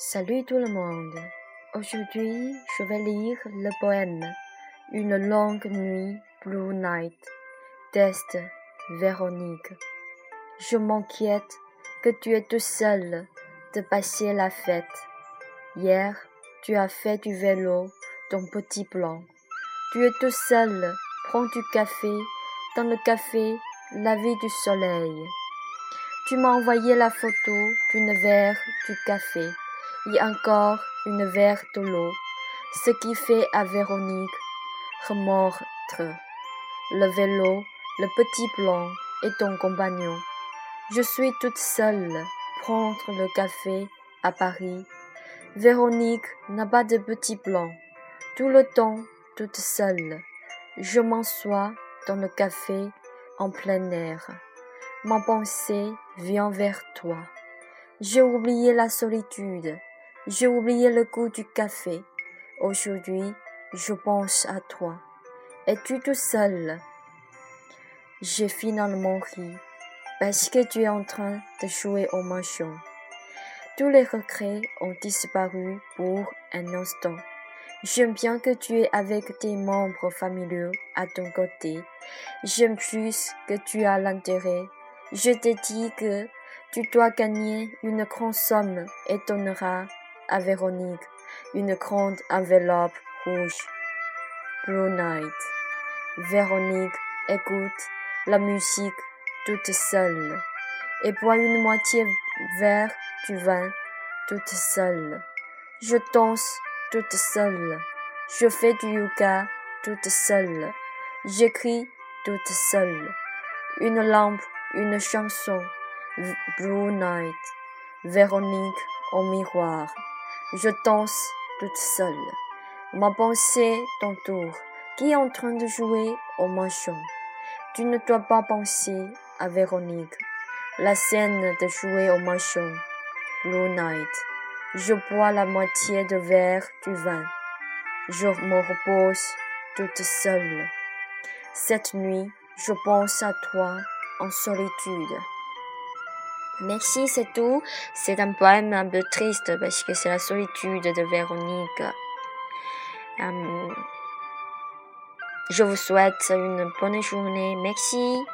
Salut tout le monde. Aujourd'hui, je vais lire le poème Une longue nuit, Blue Night d'Est Véronique. Je m'inquiète que tu es tout seul de passer la fête. Hier, tu as fait du vélo ton petit plan. Tu es tout seul, prends du café, dans le café, la vie du soleil. Tu m'as envoyé la photo d'une verre du café et encore une verre de l'eau, ce qui fait à Véronique remordre. Le vélo, le petit plan et ton compagnon. Je suis toute seule prendre le café à Paris. Véronique n'a pas de petit plan. Tout le temps, toute seule. Je m'assois dans le café en plein air. Ma pensée vient vers toi. J'ai oublié la solitude. J'ai oublié le goût du café. Aujourd'hui, je pense à toi. Es-tu tout seul? J'ai finalement ri parce que tu es en train de jouer au manchon. Tous les regrets ont disparu pour un instant. J'aime bien que tu es avec tes membres familiaux à ton côté. J'aime plus que tu as l'intérêt. Je t'ai dit que tu dois gagner une grande somme et donneras à Véronique une grande enveloppe rouge. Blue Night. Véronique écoute la musique toute seule et bois une moitié verre du vin toute seule. Je danse toute seule. Je fais du yoga toute seule. J'écris toute seule. Une lampe, une chanson. Blue Night. Véronique au miroir. Je danse toute seule. Ma pensée t'entoure, qui est en train de jouer au manchon? Tu ne dois pas penser à Véronique. La scène de jouer au manchon. Blue Night. Je bois la moitié de verre du vin. Je me repose toute seule. Cette nuit, je pense à toi en solitude. Merci, c'est tout. C'est un poème un peu triste parce que c'est la solitude de Véronique. Euh, je vous souhaite une bonne journée. Merci.